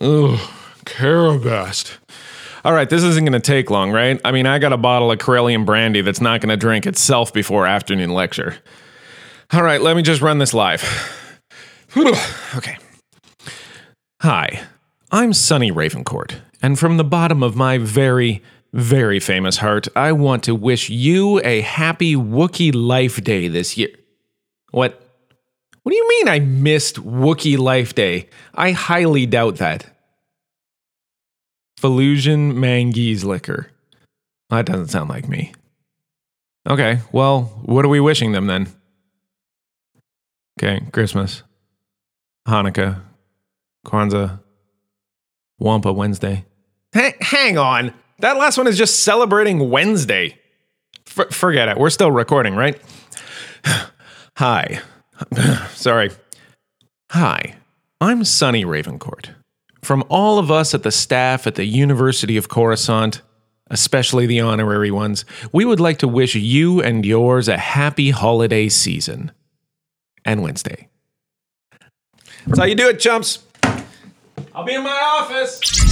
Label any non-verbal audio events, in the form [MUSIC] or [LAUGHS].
Ugh, Karabast. All right, this isn't going to take long, right? I mean, I got a bottle of Corellian brandy that's not going to drink itself before afternoon lecture. All right, let me just run this live. [SIGHS] okay. Hi, I'm Sunny Ravencourt, and from the bottom of my very, very famous heart, I want to wish you a happy Wookiee Life Day this year. What? What do you mean I missed Wookiee Life Day? I highly doubt that. Falusian Manguese liquor. That doesn't sound like me. Okay, well, what are we wishing them then? Okay, Christmas, Hanukkah, Kwanzaa, Wampa Wednesday. Hang on. That last one is just celebrating Wednesday. F- forget it. We're still recording, right? [SIGHS] Hi. [LAUGHS] Sorry. Hi. I'm Sunny Ravencourt. From all of us at the staff at the University of Coruscant, especially the honorary ones, we would like to wish you and yours a happy holiday season and Wednesday. That's how you do it, chumps. I'll be in my office.